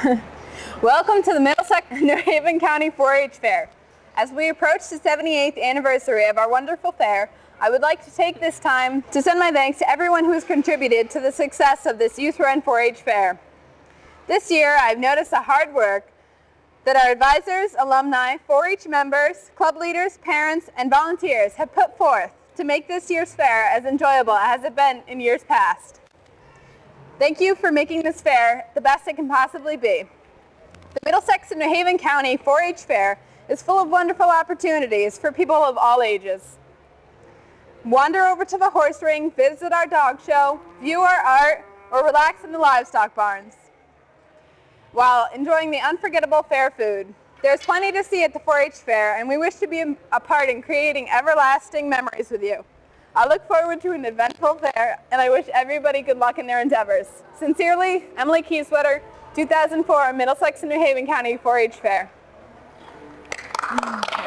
Welcome to the Middlesex New Haven County 4-H Fair. As we approach the 78th anniversary of our wonderful fair, I would like to take this time to send my thanks to everyone who has contributed to the success of this youth-run 4-H fair. This year, I've noticed the hard work that our advisors, alumni, 4-H members, club leaders, parents, and volunteers have put forth to make this year's fair as enjoyable as it has been in years past. Thank you for making this fair the best it can possibly be. The Middlesex and New Haven County 4-H Fair is full of wonderful opportunities for people of all ages. Wander over to the horse ring, visit our dog show, view our art, or relax in the livestock barns while enjoying the unforgettable fair food. There's plenty to see at the 4-H Fair, and we wish to be a part in creating everlasting memories with you. I look forward to an eventful fair, and I wish everybody good luck in their endeavors. Sincerely, Emily Kiesewetter, 2004 Middlesex and New Haven County 4-H Fair. Mm.